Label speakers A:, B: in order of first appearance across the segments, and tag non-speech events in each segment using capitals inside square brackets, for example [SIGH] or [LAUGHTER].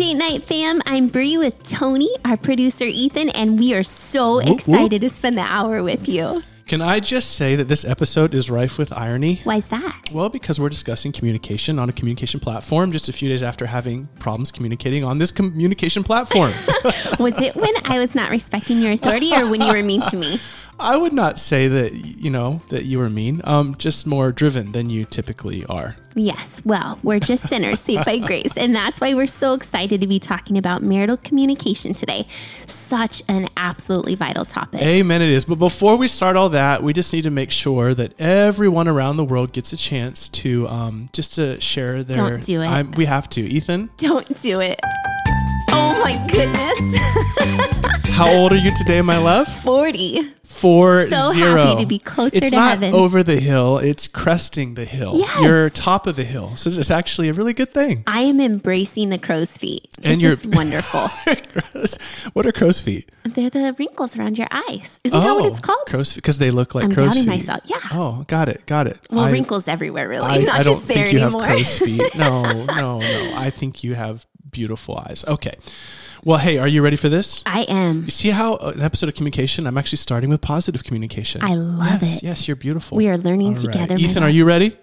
A: Date Night fam? I'm Bre with Tony, our producer Ethan, and we are so excited to spend the hour with you.
B: Can I just say that this episode is rife with irony?
A: Why is that?
B: Well, because we're discussing communication on a communication platform just a few days after having problems communicating on this communication platform. [LAUGHS]
A: was it when I was not respecting your authority or when you were mean to me? [LAUGHS]
B: I would not say that you know that you were mean. Um, just more driven than you typically are.
A: Yes, well, we're just sinners saved by grace, and that's why we're so excited to be talking about marital communication today. Such an absolutely vital topic.
B: Amen. It is. But before we start all that, we just need to make sure that everyone around the world gets a chance to um, just to share their.
A: Don't do it.
B: I'm, we have to, Ethan.
A: Don't do it. Oh my goodness. [LAUGHS]
B: How old are you today, my love?
A: Forty
B: four
A: so
B: zero.
A: happy to be closer
B: it's
A: to
B: not
A: heaven.
B: over the hill; it's cresting the hill.
A: Yes.
B: You're top of the hill, so it's actually a really good thing.
A: I am embracing the crow's feet. This
B: And you're-
A: is wonderful. [LAUGHS]
B: what are crow's feet?
A: They're the wrinkles around your eyes. Isn't that what it's oh, called?
B: Crow's feet because they look like crow's feet.
A: I'm
B: crow's
A: doubting
B: feet.
A: myself. Yeah.
B: Oh, got it, got it.
A: Well,
B: I-
A: wrinkles everywhere, really,
B: I,
A: not
B: I don't
A: just there
B: think you
A: anymore.
B: have crow's feet. No, [LAUGHS] no, no. I think you have beautiful eyes. Okay. Well, hey, are you ready for this?
A: I am.
B: You see how uh, an episode of communication, I'm actually starting with positive communication.
A: I love
B: yes,
A: it.
B: Yes, you're beautiful.
A: We are learning
B: All right.
A: together, my
B: Ethan, are you ready?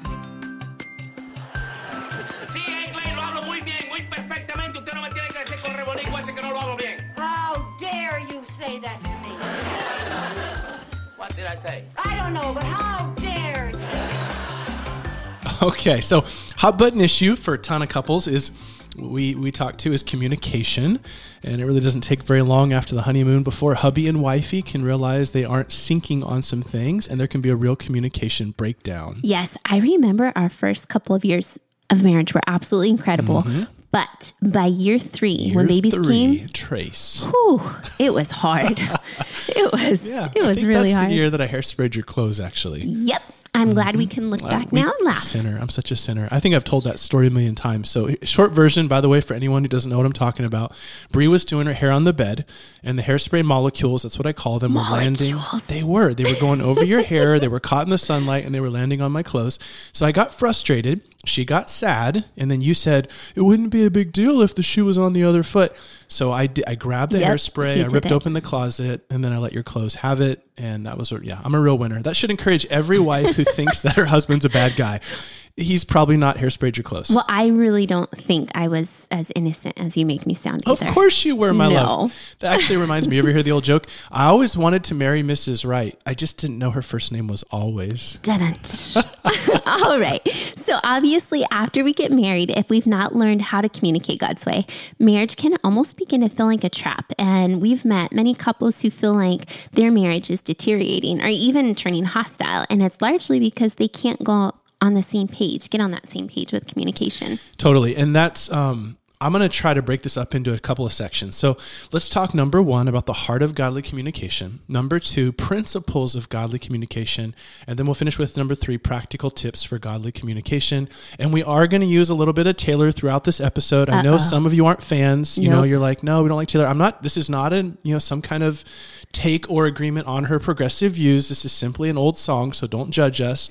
C: Sí, inglés lo hablo muy bien, muy perfectamente. Usted no me tiene que decir con rebolico ese que no lo hablo bien.
D: How dare you say that to me?
C: What did I say?
D: I don't know, but how dare? [LAUGHS]
B: Okay, so hot button issue for a ton of couples is we we talk to is communication, and it really doesn't take very long after the honeymoon before hubby and wifey can realize they aren't syncing on some things, and there can be a real communication breakdown.
A: Yes, I remember our first couple of years of marriage were absolutely incredible. But by year three, when
B: Mm-hmm.
A: Babies
B: three,
A: came,
B: Trace.
A: whew, it was hard. [LAUGHS] it was
B: Yeah,
A: it was really
B: that's
A: hard.
B: the year that I hairsprayed your clothes. Actually,
A: Yep. I'm mm-hmm. glad we can look back
B: we-
A: now and laugh.
B: Sinner. I'm such a sinner. I think I've told that story a million times. So, short version, by the way, for anyone who doesn't know what I'm talking about, Bre was doing her hair on the bed, and the hairspray molecules, that's what I call them, were landing. They were. They were going over your [LAUGHS] hair. They were caught in the sunlight, and they were landing on my clothes. So, I got frustrated. She got sad, and then you said it wouldn't be a big deal if the shoe was on the other foot. So I I grabbed the
A: Yep,
B: hairspray, I ripped
A: it.
B: open the closet, and then I let your clothes have it. And that was, yeah, I'm a real winner. That should encourage every wife who thinks that her husband's a bad guy. He's probably not hairsprayed your clothes.
A: Well, I really don't think I was as innocent as you make me sound
B: of course you were, my
A: No.
B: love. That actually reminds me. You ever hear the old joke? I always wanted to marry Mrs. Wright. I just didn't know her first name was always. [LAUGHS]
A: All right. So, obviously, after we get married, if we've not learned how to communicate God's way, marriage can almost begin to feel like a trap. And we've met many couples who feel like their marriage is deteriorating or even turning hostile. And it's largely because they can't go on the same page, get on that same page with communication.
B: Totally. And that's, um, I'm going to try to break this up into a couple of sections. So let's talk number one about the heart of godly communication, number two, principles of godly communication, and then we'll finish with number three, practical tips for godly communication. And we are going to use a little bit of Taylor throughout this episode. I know some of you aren't fans. You know, you're like, no, we don't like Taylor. I'm not, this is not a, you know, some kind of take or agreement on her progressive views. This is simply an old song, so don't judge us.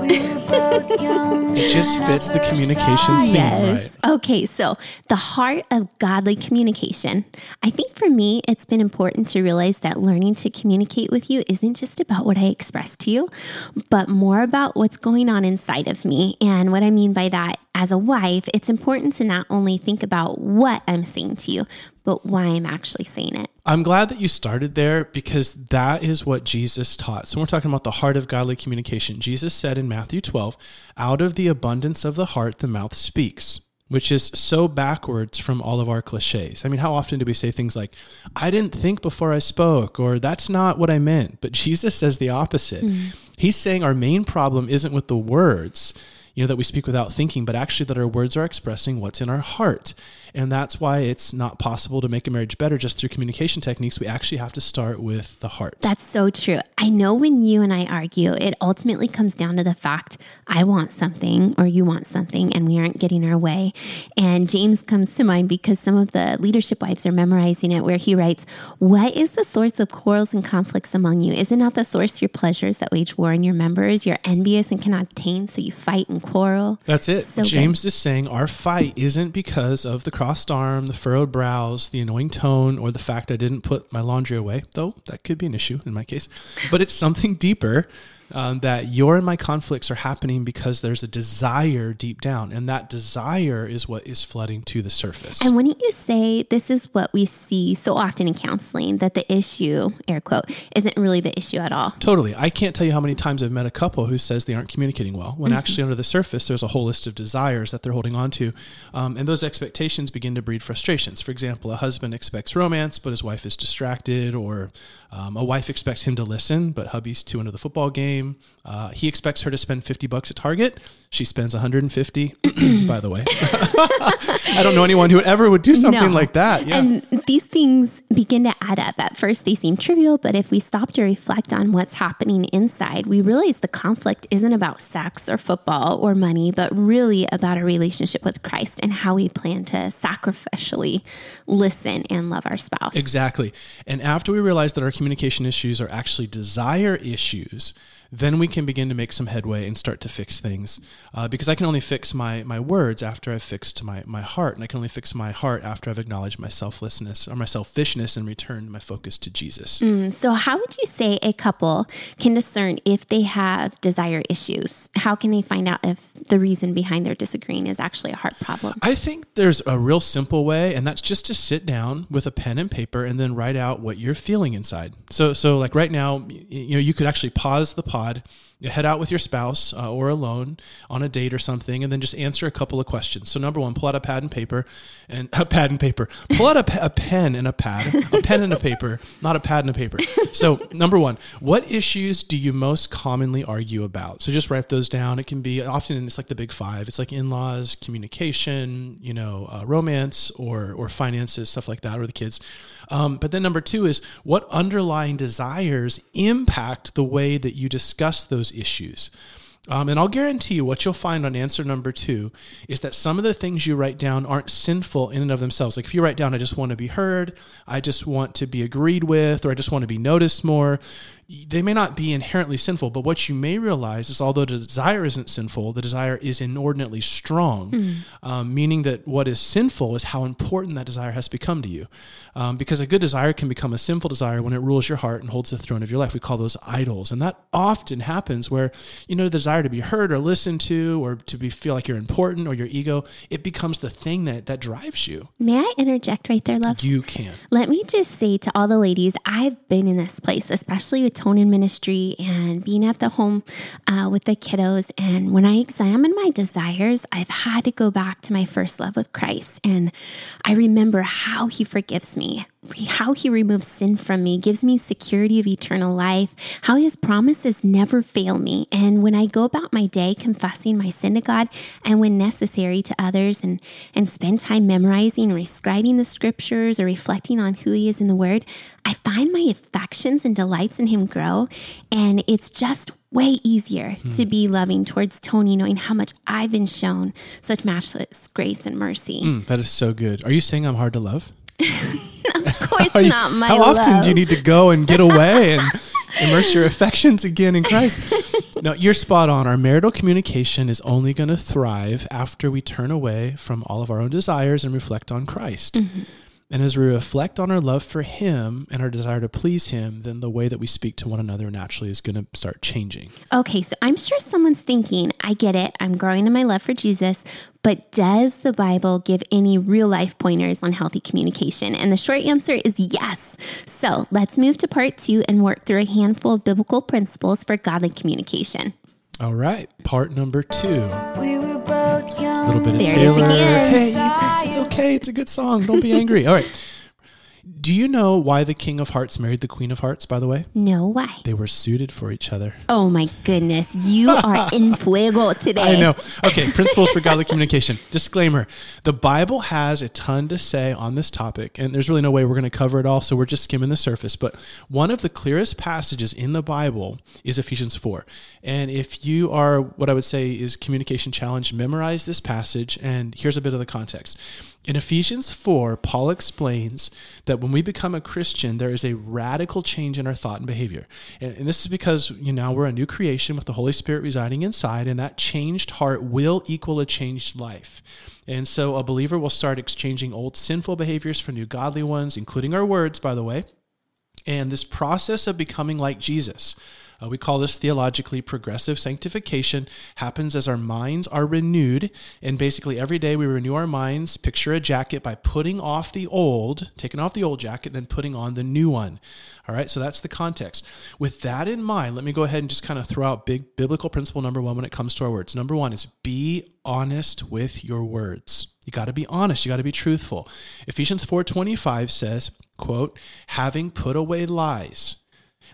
B: It just fits the communication theme,
A: Yes.
B: right?
A: Okay, so the heart of godly communication. I think for me, it's been important to realize that learning to communicate with you isn't just about what I express to you, but more about what's going on inside of me. And what I mean by that, as a wife, it's important to not only think about what I'm saying to you, but why I'm actually saying it.
B: I'm glad that you started there because that is what Jesus taught. So we're talking about the heart of godly communication. Jesus said in Matthew 12, out of the abundance of the heart, the mouth speaks, which is so backwards from all of our cliches. I mean, how often do we say things like, I didn't think before I spoke, or that's not what I meant? But Jesus says the opposite. Mm. He's saying our main problem isn't with the words, you know, that we speak without thinking, but actually that our words are expressing what's in our heart. And that's why it's not possible to make a marriage better just through communication techniques. We actually have to start with the heart.
A: That's so true. I know when you and I argue, it ultimately comes down to the fact I want something or you want something and we aren't getting our way. And James comes to mind because some of the leadership wives are memorizing it, where he writes, What is the source of quarrels and conflicts among you? Is it not the source your pleasures that wage war in your members? You're envious and cannot obtain, so you fight and quarrel.
B: That's it.
A: So good.
B: James is saying our fight isn't because of the crossed arm, the furrowed brows, the annoying tone, or the fact I didn't put my laundry away, though that could be an issue in my case. But it's something deeper um, that your and my conflicts are happening because there's a desire deep down, and that desire is what is flooding to the surface.
A: And wouldn't you say this is what we see so often in counseling that the issue, air quote, isn't really the issue at all?
B: Totally. I can't tell you how many times I've met a couple who says they aren't communicating well, when
A: Mm-hmm.
B: actually under the surface, there's a whole list of desires that they're holding on to. Um, and those expectations begin to breed frustrations. For example, a husband expects romance, but his wife is distracted, or um, a wife expects him to listen, but hubby's too into the football game. Uh, he expects her to spend 50 bucks at Target. She spends 150, [CLEARS THROAT] by the way. [LAUGHS] I don't know anyone who ever would do something
A: No.
B: like that. Yeah.
A: And these things begin to add up. At first, they seem trivial, but if we stop to reflect on what's happening inside, we realize the conflict isn't about sex or football or money, but really about a relationship with Christ and how we plan to sacrificially listen and love our spouse.
B: Exactly. And after we realize that our communication issues are actually desire issues, then we can begin to make some headway and start to fix things. Uh, because I can only fix my, my words after I've fixed my, my heart. And I can only fix my heart after I've acknowledged my selflessness or my selfishness and returned my focus to Jesus.
A: So, how would you say a couple can discern if they have desire issues? How can they find out if the reason behind their disagreeing is actually a heart problem?
B: I think there's a real simple way, and that's just to sit down with a pen and paper and then write out what you're feeling inside. So, so like right now, you know, you could actually pause the pod, har head out with your spouse uh, or alone on a date or something, and then just answer a couple of questions. So, number one, pull out a pad and paper, and [LAUGHS] a pad and paper. Pull out a, pen and a pad, a pen and a paper, not a pad and a paper. So, number one, what issues do you most commonly argue about? So, just write those down. It can be often it's like the big five. It's like in-laws, communication, you know, uh, romance or or finances, stuff like that, or the kids. Um, but then number two is what underlying desires impact the way that you discuss those issues. Um, and I'll guarantee you what you'll find on answer number two is that some of the things you write down aren't sinful in and of themselves. Like if you write down, I just want to be heard, I just want to be agreed with, or I just want to be noticed more, they may not be inherently sinful. But what you may realize is although the desire isn't sinful, the desire is inordinately strong, um, meaning that what is sinful is how important that desire has become to you. Um, because a good desire can become a sinful desire when it rules your heart and holds the throne of your life. We call those idols. And that often happens where, you know, the desire to be heard or listened to or to be feel like you're important or your ego, it becomes the thing that, that drives you.
A: May I interject right there, love?
B: You can.
A: Let me just say to all the ladies, I've been in this place, especially with tone in ministry and being at the home uh, with the kiddos. And when I examine my desires, I've had to go back to my first love with Christ. And I remember how he forgives me, how he removes sin from me, gives me security of eternal life, how his promises never fail me. And when I go about my day confessing my sin to God and when necessary to others and, and spend time memorizing, reciting the scriptures or reflecting on who he is in the word, I find my affections and delights in him grow. And it's just way easier to be loving towards Tony, knowing how much I've been shown such matchless grace and mercy.
B: Mm, that is so good. Are you saying I'm hard to love? [LAUGHS] [LAUGHS]
A: Of course,
B: you-
A: not my
B: how often
A: love.
B: do you need to go and get away and [LAUGHS] immerse your affections again in Christ? [LAUGHS] No, you're spot on. Our marital communication is only going to thrive after we turn away from all of our own desires and reflect on Christ.
A: Mm-hmm.
B: And as we reflect on our love for Him and our desire to please Him, then the way that we speak to one another naturally is going to start changing.
A: Okay, so I'm sure someone's thinking, I get it, I'm growing in my love for Jesus, but does the Bible give any real life pointers on healthy communication? And the short answer is yes. So let's move to part two and work through a handful of biblical principles for godly communication.
B: All right, part number two.
E: We were both young.
B: A little bit of
A: There it is
B: Taylor. Hey, it's, it's okay. It's a good song. Don't be angry. All right. Do you know why the King of Hearts married the Queen of Hearts, by the way?
A: No, why?
B: They were suited for each other.
A: Oh my goodness. You are in [LAUGHS] fuego today.
B: I know. Okay, principles for godly communication. Disclaimer The Bible has a ton to say on this topic, and there's really no way we're going to cover it all, so we're just skimming the surface. But one of the clearest passages in the Bible is Ephesians 4. And if you are what I would say is communication challenge, memorize this passage, and here's a bit of the context. In Ephesians 4, Paul explains that when we become a Christian, there is a radical change in our thought and behavior. And, and this is because you know we're a new creation with the Holy Spirit residing inside, and that changed heart will equal a changed life. And so a believer will start exchanging old sinful behaviors for new godly ones, including our words, by the way. And this process of becoming like Jesus, uh, we call this theologically progressive sanctification, happens as our minds are renewed. And basically, every day we renew our minds. Picture a jacket by putting off the old, taking off the old jacket, then putting on the new one. All right, so that's the context. With that in mind, let me go ahead and just kind of throw out big biblical principle number one when it comes to our words. Number one is be honest with your words. You got to be honest. You got to be truthful. Ephesians 4:25 says, quote, having put away lies,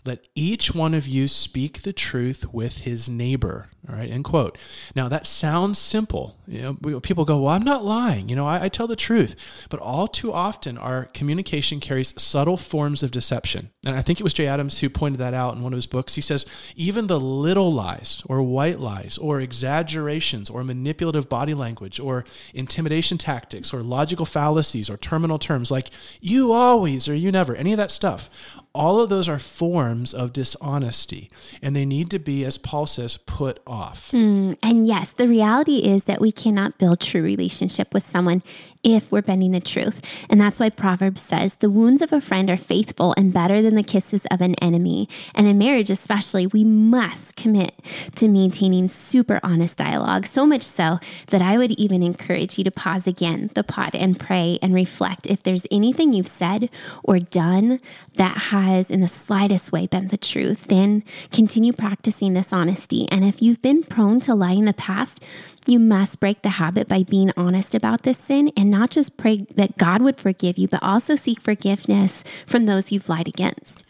B: let each one of you speak the truth with his neighbor. All right, end quote. Now that sounds simple. You know, people go, "Well, I'm not lying. You know, I, I tell the truth." But all too often, our communication carries subtle forms of deception. And I think it was Jay Adams who pointed that out in one of his books. He says even the little lies, or white lies, or exaggerations, or manipulative body language, or intimidation tactics, or logical fallacies, or terminal terms like "you always" or "you never," any of that stuff. All of those are forms of dishonesty, and they need to be, as Paul says, put off.
A: Hmm, and yes, the reality is that we cannot build true relationship with someone if we're bending the truth. And that's why Proverbs says, the wounds of a friend are faithful and better than the kisses of an enemy. And in marriage, especially, we must commit to maintaining super honest dialogue. So much so that I would even encourage you to pause again the pod and pray and reflect if there's anything you've said or done that has in the slightest way been the truth, then continue practicing this honesty. And if you've been prone to lie in the past, you must break the habit by being honest about this sin and not just pray that God would forgive you, but also seek forgiveness from those you've lied against.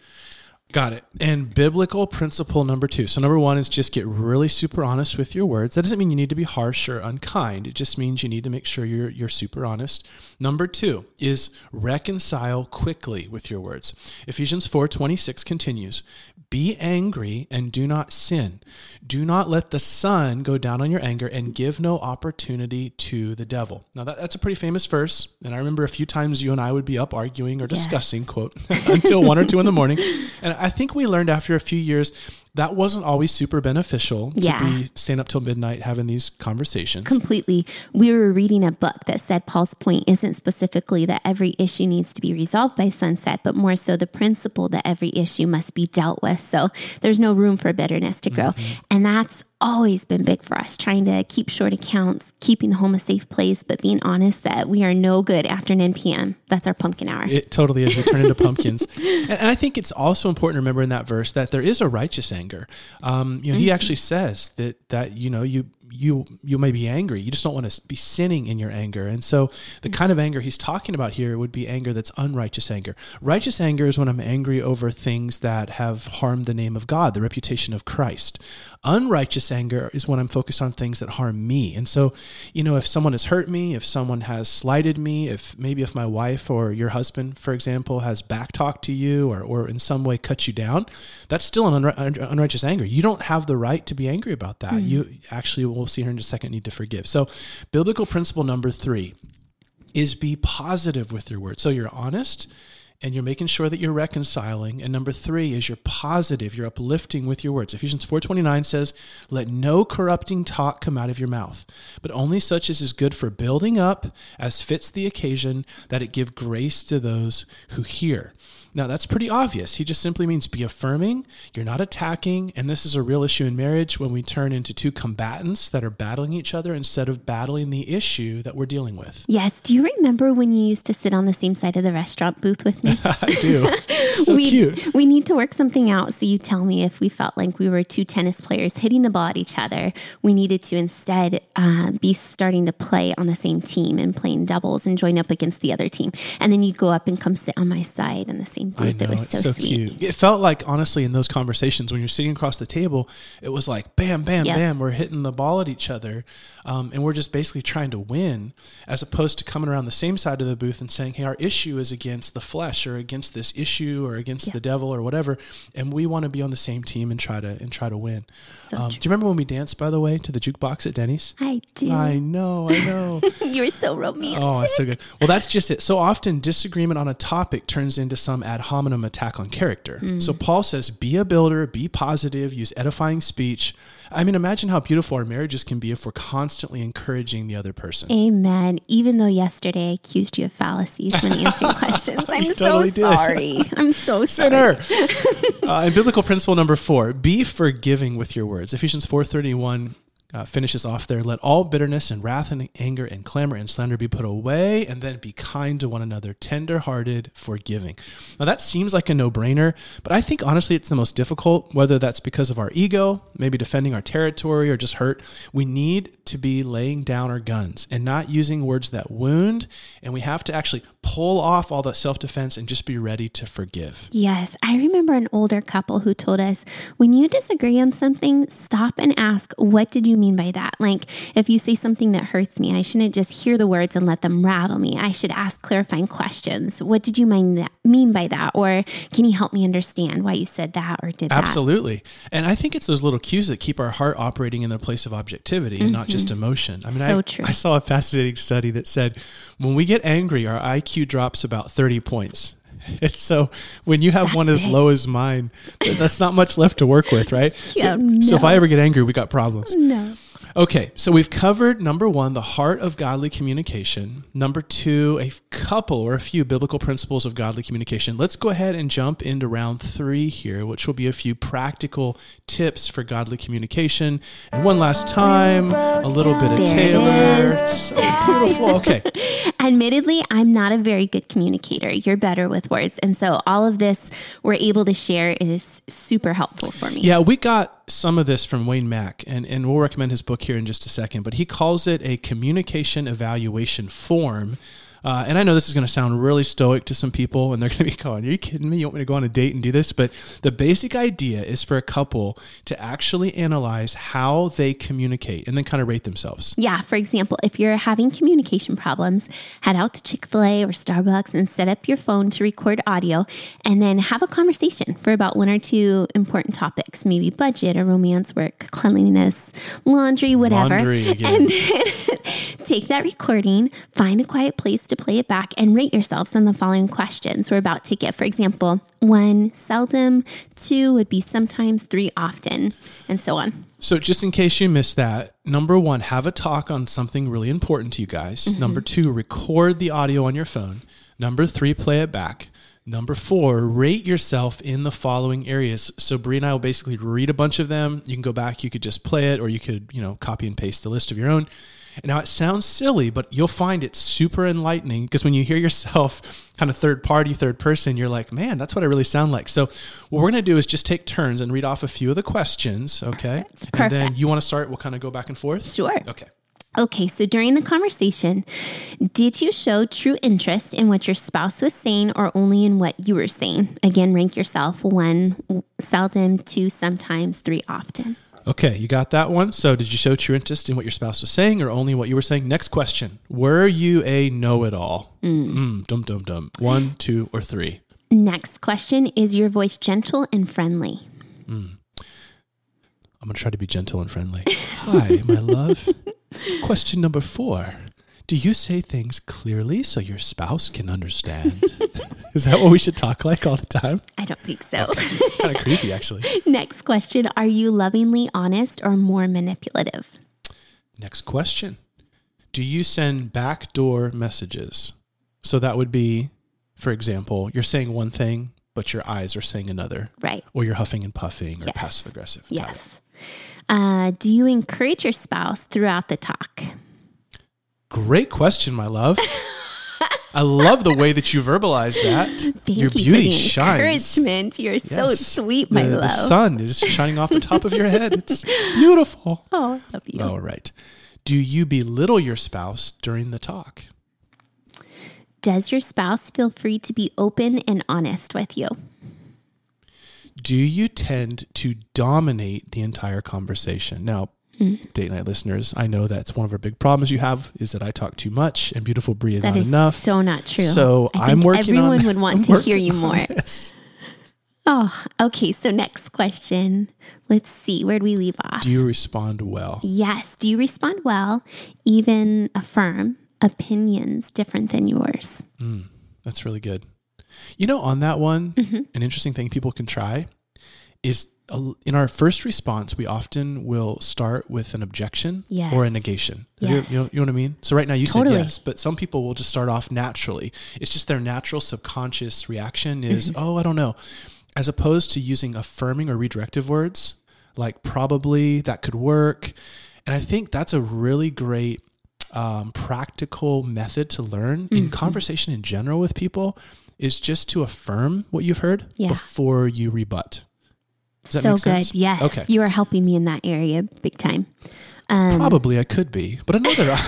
B: Got it. And biblical principle number two. So, number one is just get really super honest with your words. That doesn't mean you need to be harsh or unkind. It just means you need to make sure you're, you're super honest. Number two is reconcile quickly with your words. Ephesians 4 26 continues Be angry and do not sin. Do not let the sun go down on your anger and give no opportunity to the devil. Now, that, that's a pretty famous verse. And I remember a few times you and I would be up arguing or discussing, quote, [LAUGHS] until one or two in the morning. And I think we learned after a few years that wasn't always super beneficial to
A: Yeah.
B: be staying up till midnight having these conversations.
A: Completely. We were reading a book that said Paul's point isn't specifically that every issue needs to be resolved by sunset, but more so the principle that every issue must be dealt with. So there's no room for bitterness to grow. Mm-hmm. And that's always been big for us, trying to keep short accounts, keeping the home a safe place, but being honest that we are no good after 9 p.m. That's our pumpkin hour.
B: It totally is. We turn into [LAUGHS] pumpkins, and, I think it's also important to remember in that verse that there is a righteous anger. Um, you know, he actually says that that you know you you you may be angry, you just don't want to be sinning in your anger. And so, the kind of anger he's talking about here would be anger that's unrighteous anger. Righteous anger is when I'm angry over things that have harmed the name of God, the reputation of Christ. Unrighteous anger is when I'm focused on things that harm me. And so, you know, if someone has hurt me, if someone has slighted me, if maybe if my wife or your husband, for example, has backtalked to you or, or in some way cut you down, that's still an unri- unrighteous anger. You don't have the right to be angry about that. Hmm. You actually, we'll see here in a second, need to forgive. So, biblical principle number three is be positive with your words. So you're honest and you're making sure that you're reconciling. And number three is you're positive, you're uplifting with your words. Ephesians 4.29 says, let no corrupting talk come out of your mouth, but only such as is good for building up as fits the occasion, that it give grace to those who hear. Now, that's pretty obvious. He just simply means be affirming, you're not attacking, and this is a real issue in marriage when we turn into two combatants that are battling each other instead of battling the issue that we're dealing with.
A: Yes. Do you remember when you used to sit on the same side of the restaurant booth with me? [LAUGHS]
B: I do. [LAUGHS] so
A: we,
B: cute.
A: We need to work something out. So you tell me if we felt like we were two tennis players hitting the ball at each other, we needed to instead uh, be starting to play on the same team and playing doubles and join up against the other team. And then you'd go up and come sit on my side in the same booth. It was
B: it's
A: so, sweet.
B: cute. It felt like honestly in those conversations when you're sitting across the table, it was like bam, bam,
A: Yeah.
B: bam. We're hitting the ball at each other, um, and we're just basically trying to win, as opposed to coming around the same side of the booth and saying, "Hey, our issue is against the flesh, or against this issue, or against the devil, or whatever," and we want to be on the same team and try to and try to win.
A: So
B: Um, do you remember when we danced, by the way, to the jukebox at Denny's?
A: I do.
B: I know, I know. [LAUGHS]
A: you were so romantic.
B: Oh, that's so good. Well, that's just it. So often, disagreement on a topic turns into some ad hominem attack on character. So Paul says, be a builder, be positive, use edifying speech. I mean, imagine how beautiful our marriages can be if we're constantly encouraging the other person.
A: Amen. Even though yesterday I accused you of fallacies when answering [LAUGHS] questions, I'm so
B: did.
A: sorry. I'm so sorry.
B: Sinner. [LAUGHS] uh, and biblical principle number four: be forgiving with your words. Ephesians four thirty one. Uh, finishes off there. Let all bitterness and wrath and anger and clamor and slander be put away, and then be kind to one another, tender hearted, forgiving. Now, that seems like a no brainer, but I think honestly it's the most difficult, whether that's because of our ego, maybe defending our territory, or just hurt. We need to be laying down our guns and not using words that wound, and we have to actually pull off all that self defense and just be ready to forgive.
A: Yes, I remember an older couple who told us when you disagree on something, stop and ask, What did you mean by that? Like, if you say something that hurts me, I shouldn't just hear the words and let them rattle me. I should ask clarifying questions. What did you mean, that, mean by that? Or can you help me understand why you said that or did that?
B: Absolutely. And I think it's those little cues that keep our heart operating in the place of objectivity and not just emotion. I mean,
A: Mm-hmm. So
B: I. I saw a fascinating study that said when we get angry, our IQ drops about 30 points. [LAUGHS] And so when you have
A: That's
B: one as
A: big.
B: low as mine, that's not much left to work with, right? [LAUGHS]
A: Yeah,
B: so, so if. I ever get angry, we got problems.
A: No.
B: Okay, so we've covered number one, the heart of godly communication. Number two, a couple or a few biblical principles of godly communication. Let's go ahead and jump into round three here, which will be a few practical tips for godly communication. And one last time, a little bit of Taylor. So beautiful. Okay. [LAUGHS]
A: Admittedly, I'm not a very good communicator. You're better with And so all of this we're able to share is super helpful for me.
B: Yeah, we got some of this from Wayne Mack, and, and we'll recommend his book here in just a second. But he calls it a communication evaluation form. Uh, and I know this is going to sound really stoic to some people, and they're going to be [LAUGHS] going, Are you kidding me? You want me to go on a date and do this? But the basic idea is for a couple to actually analyze how they communicate and then kind of rate themselves.
A: Yeah, for example, if you're having communication problems, head out to Chick fil A or Starbucks and set up your phone to record audio and then have a conversation for about one or two important topics, maybe budget or romance, work, cleanliness, laundry, whatever.
B: Laundry.
A: And then [LAUGHS] take that recording, find a quiet place to play it back, and rate yourselves on the following questions we're about to get. For example, one, seldom, two would be sometimes, three, often, and so on.
B: So, just in case you missed that, number one, have a talk on something really important to you guys. Mm-hmm. Number two, record the audio on your phone. Number three, play it back. Number four, rate yourself in the following areas. So, Bre and I will basically read a bunch of them. You can go back, you could just play it, or you could, you know, copy and paste the list of your own. And now it sounds silly, but you'll find it super enlightening because when you hear yourself [LAUGHS] kind of third party, third person, you're like, man, that's what I really sound like. So, what we're going to do is just take turns and read off a few of the questions. Okay. perfect. And then you want to start, we'll kind of go back and forth.
A: Sure.
B: Okay.
A: Okay, so during the conversation, did you show true interest in what your spouse was saying or only in what you were saying? Again, rank yourself one, seldom, two, sometimes, three, often.
B: Okay, you got that one. So, did you show true interest in what your spouse was saying or only what you were saying? Next question Were you a know it all? Mm. dum, dum, dum. One, two, or three?
A: Next question Is your voice gentle and friendly?
B: I'm going to try to be gentle and friendly. Hi, my love. [LAUGHS] Question number four Do you say things clearly so your spouse can understand? [LAUGHS] Is that what we should talk like all the time?
A: I don't think so.
B: Kind of creepy, actually. [LAUGHS]
A: Next question Are you lovingly honest or more manipulative?
B: Next question Do you send backdoor messages? So that would be, for example, you're saying one thing, but your eyes are saying another,
A: Right.
B: or you're huffing and puffing or
A: Yes.
B: passive aggressive.
A: Yes. Uh, do you encourage your spouse throughout the talk?
B: Great question, my love. I love the way that you verbalize that. [LAUGHS]
A: Thank
B: your
A: you
B: beauty
A: for the
B: shines.
A: encouragement. You're so sweet, my
B: the,
A: love.
B: The sun is shining off the top of your head. It's beautiful. [LAUGHS]
A: Oh, I love you.
B: All right. Do you belittle your spouse during the talk?
A: Does your spouse feel free to be open and honest with you?
B: Do you tend to dominate the entire conversation? Now, date night listeners, I know that's one of our big problems you have is that I talk too much and beautiful Bria
A: That
B: not
A: is
B: enough.
A: so not true.
B: So
A: I
B: I'm working
A: everyone
B: that.
A: would [LAUGHS] want
B: I'm
A: to hear you more. Oh, okay. So next question. Let's see. Where'd we leave off?
B: Do you respond well?
A: yes. Do you respond well, even affirm opinions different than yours?
B: That's really good. You know, on that one,
A: Mm-hmm.
B: an interesting thing people can try is in our first response, we often will start with an objection or a negation.
A: Yes.
B: You, you know, you know what I mean? So right now you
A: Totally.
B: said yes, but some people will just start off naturally. It's just their natural subconscious reaction is,
A: Mm-hmm.
B: oh, I don't know. As opposed to using affirming or redirective words like probably, that could work. And I think that's a really great um, practical method to learn
A: Mm-hmm.
B: in conversation in general with people is just to affirm what you've heard
A: Yeah.
B: before you rebut.
A: So good. Yes.
B: Okay.
A: You are helping me in that area big time. Um,
B: Probably I could be, but another. [LAUGHS]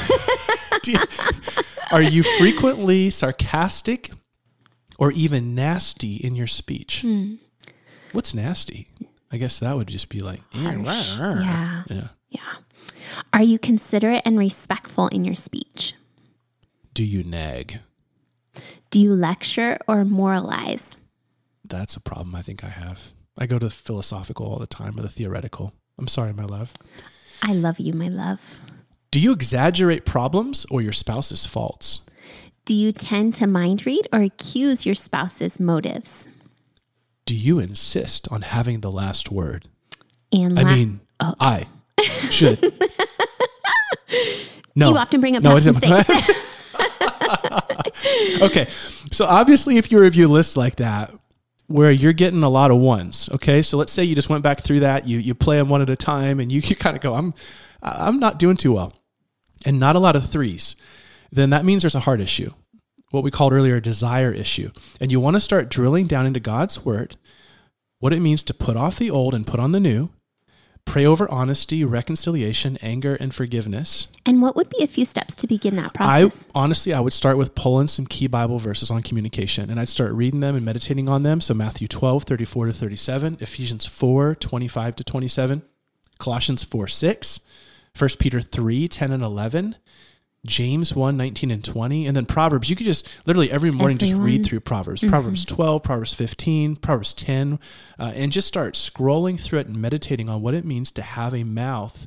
B: You- are you frequently sarcastic or even nasty in your speech?
A: Hmm.
B: What's nasty? I guess that would just be like,
A: Harsh.
B: Yeah.
A: yeah.
B: Yeah.
A: Are you considerate and respectful in your speech?
B: Do you nag?
A: Do you lecture or moralize?
B: That's a problem I think I have. I go to the philosophical all the time or the theoretical. I'm sorry, my love.
A: I love you, my love.
B: Do you exaggerate problems or your spouse's faults?
A: Do you tend to mind read or accuse your spouse's motives?
B: Do you insist on having the last word?
A: And
B: I
A: la-
B: mean, oh. I should. [LAUGHS] No.
A: do you often bring up
B: No,
A: past mistakes? [LAUGHS]
B: okay. So obviously, if you review lists like that, where you're getting a lot of ones, okay. So let's say you just went back through that, you you play them one at a time, and you, [LAUGHS] you kind of go, I'm I'm not doing too well, and not a lot of threes. Then that means there's a heart issue, what we called earlier a desire issue, and you want to start drilling down into God's word, what it means to put off the old and put on the new. Pray over honesty, reconciliation, anger, and forgiveness.
A: and what would be a few steps to begin that process?
B: I honestly, I would start with pulling some key Bible verses on communication and I'd start reading them and meditating on them. So Matthew 12, 34 to 37, Ephesians 4, 25 to 27, Colossians 4, 6, 1 Peter 3, 10 and 11, James 1, 19 and 20, and then Proverbs. You could just literally every morning just read through Proverbs. Proverbs 12, Proverbs 15, Proverbs 10, uh, and just start scrolling through it and meditating on what it means to have a mouth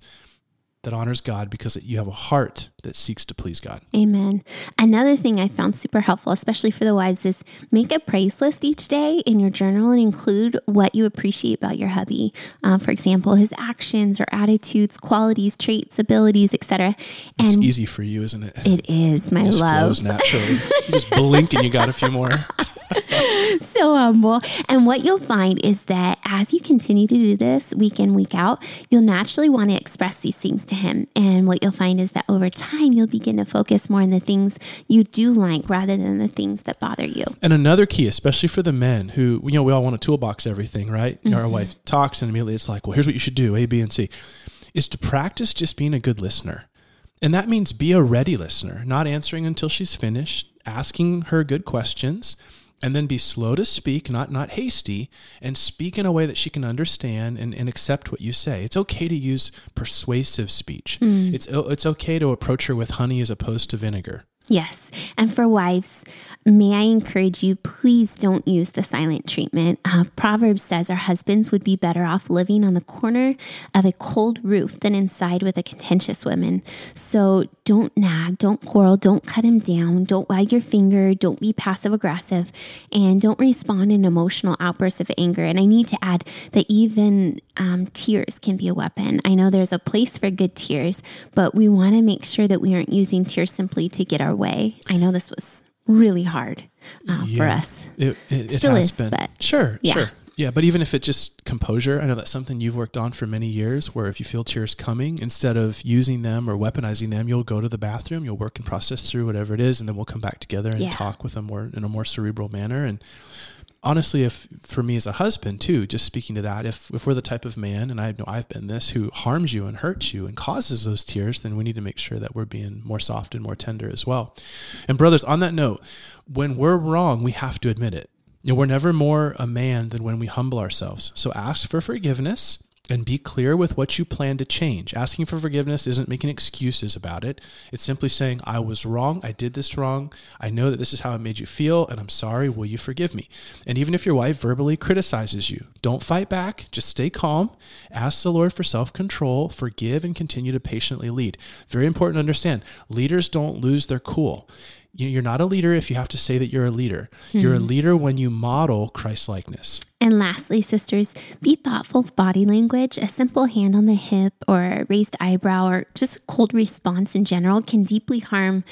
B: that honors God because you have a heart that seeks to please God.
A: Amen. Another thing I found super helpful, especially for the wives, is make a praise list each day in your journal and include what you appreciate about your hubby. Uh, for example, his actions or attitudes, qualities, traits, abilities, etc. And it's
B: easy for you, isn't it?
A: it is my love.
B: It just
A: love.
B: flows naturally. you just blink and you got a few more. [LAUGHS] [LAUGHS]
A: so humble. And what you'll find is that as you continue to do this week in, week out, you'll naturally want to express these things to him. And what you'll find is that over time, you'll begin to focus more on the things you do like rather than the things that bother you.
B: And another key, especially for the men who, you know, we all want to toolbox everything, right? You know, our mm-hmm. wife talks and immediately it's like, well, here's what you should do A, B, and C, is to practice just being a good listener. And that means be a ready listener, not answering until she's finished, asking her good questions, and then be slow to speak, not not hasty, and speak in a way that she can understand and, and accept what you say. It's okay to use persuasive speech. Hmm. It's it's okay to approach her with honey as opposed to vinegar.
A: Yes. And for wives, may I encourage you, please don't use the silent treatment. Uh, Proverbs says our husbands would be better off living on the corner of a cold roof than inside with a contentious woman. So don't nag, don't quarrel, don't cut him down, don't wag your finger, don't be passive aggressive, and don't respond in emotional outbursts of anger. And I need to add that even um, tears can be a weapon. I know there's a place for good tears, but we want to make sure that we aren't using tears simply to get our way. I know this was really hard uh, for us.
B: It, it, it
A: Still
B: has
A: is,
B: been.
A: but-
B: sure,
A: yeah.
B: sure. Yeah, but even if it just composure, I know that's something you've worked on for many years. Where if you feel tears coming, instead of using them or weaponizing them, you'll go to the bathroom, you'll work and process through whatever it is, and then we'll come back together and
A: Yeah.
B: talk with a more in a more cerebral manner. And honestly, if for me as a husband too, just speaking to that, if if we're the type of man, and I know I've been this, who harms you and hurts you and causes those tears, then we need to make sure that we're being more soft and more tender as well. And brothers, on that note, when we're wrong, we have to admit it. You know, we're never more a man than when we humble ourselves. So ask for forgiveness and be clear with what you plan to change. Asking for forgiveness isn't making excuses about it. It's simply saying, I was wrong. I did this wrong. I know that this is how it made you feel, and I'm sorry. Will you forgive me? And even if your wife verbally criticizes you, don't fight back. Just stay calm. Ask the Lord for self control, forgive, and continue to patiently lead. Very important to understand leaders don't lose their cool. You- You're not a leader if you have to say that you're a leader. You're a hmm. leader when you model Christ likeness.
A: And lastly, sisters, be thoughtful of body language. A simple hand on the hip or a raised eyebrow or just a cold response in general can deeply harm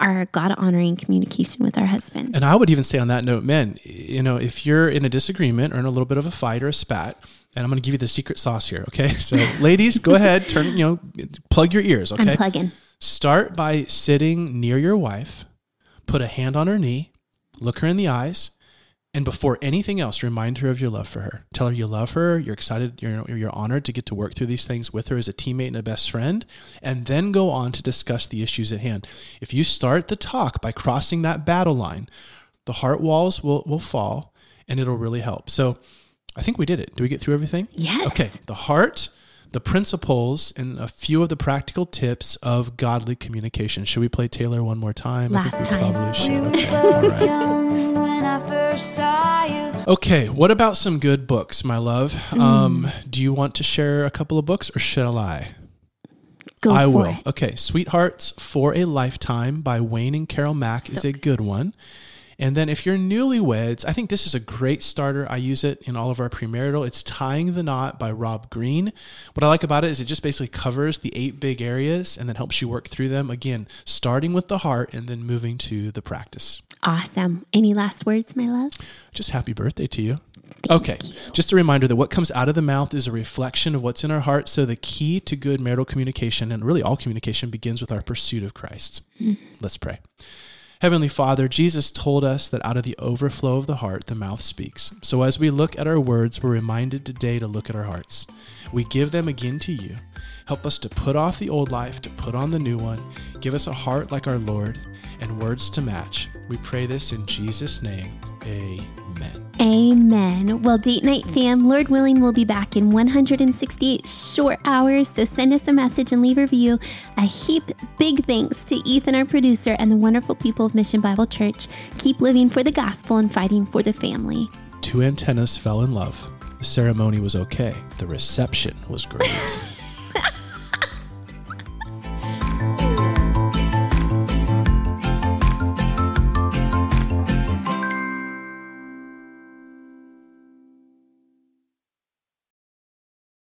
A: our God honoring communication with our husband.
B: And I would even say on that note, men, you know, if you're in a disagreement or in a little bit of a fight or a spat, and I'm going to give you the secret sauce here, okay? [LAUGHS] So, ladies, go [LAUGHS] ahead, turn, you know, plug your ears, okay?
A: Unplugging.
B: Start by sitting near your wife, put a hand on her knee, look her in the eyes, and before anything else, remind her of your love for her. Tell her you love her, you're excited, you're, you're honored to get to work through these things with her as a teammate and a best friend, and then go on to discuss the issues at hand. If you start the talk by crossing that battle line, the heart walls will, will fall and it'll really help. So I think we did it. Do we get through everything?
A: Yes.
B: Okay. The heart, the principles, and a few of the practical tips of godly communication. Should we play Taylor one more time? I
A: Last
B: think we
A: time.
B: probably should.
E: We were
B: Okay.
E: Both young when I first saw you.
B: Okay, what about some good books, my love? Um, do you want to share a couple of books or shall I?
A: Go
B: I
A: for
B: will.
A: it.
B: Okay, Sweethearts for a Lifetime by Wayne and Carol Mack is a good one. And then if you're newlyweds, I think this is a great starter. I use it in all of our premarital. It's Tying the Knot by Rob Green. What I like about it is it just basically covers the eight big areas and then helps you work through them. Again, starting with the heart and then moving to the practice.
A: Awesome. Any last words, my love?
B: Just happy birthday to you. okay. Just a reminder that what comes out of the mouth is a reflection of what's in our heart. So the key to good marital communication and really all communication begins with our pursuit of Christ. Mm-hmm. Let's pray. Heavenly Father, Jesus told us that out of the overflow of the heart, the mouth speaks. So as we look at our words, we're reminded today to look at our hearts. We give them again to you. Help us to put off the old life, to put on the new one. Give us a heart like our Lord and words to match. We pray this in Jesus' name. Amen.
A: Amen. Well, date night fam, Lord willing, we'll be back in 168 short hours. So send us a message and leave a review. A heap big thanks to Ethan, our producer, and the wonderful people of Mission Bible Church. Keep living for the gospel and fighting for the family.
B: Two antennas fell in love. The ceremony was okay. The reception was great. [LAUGHS]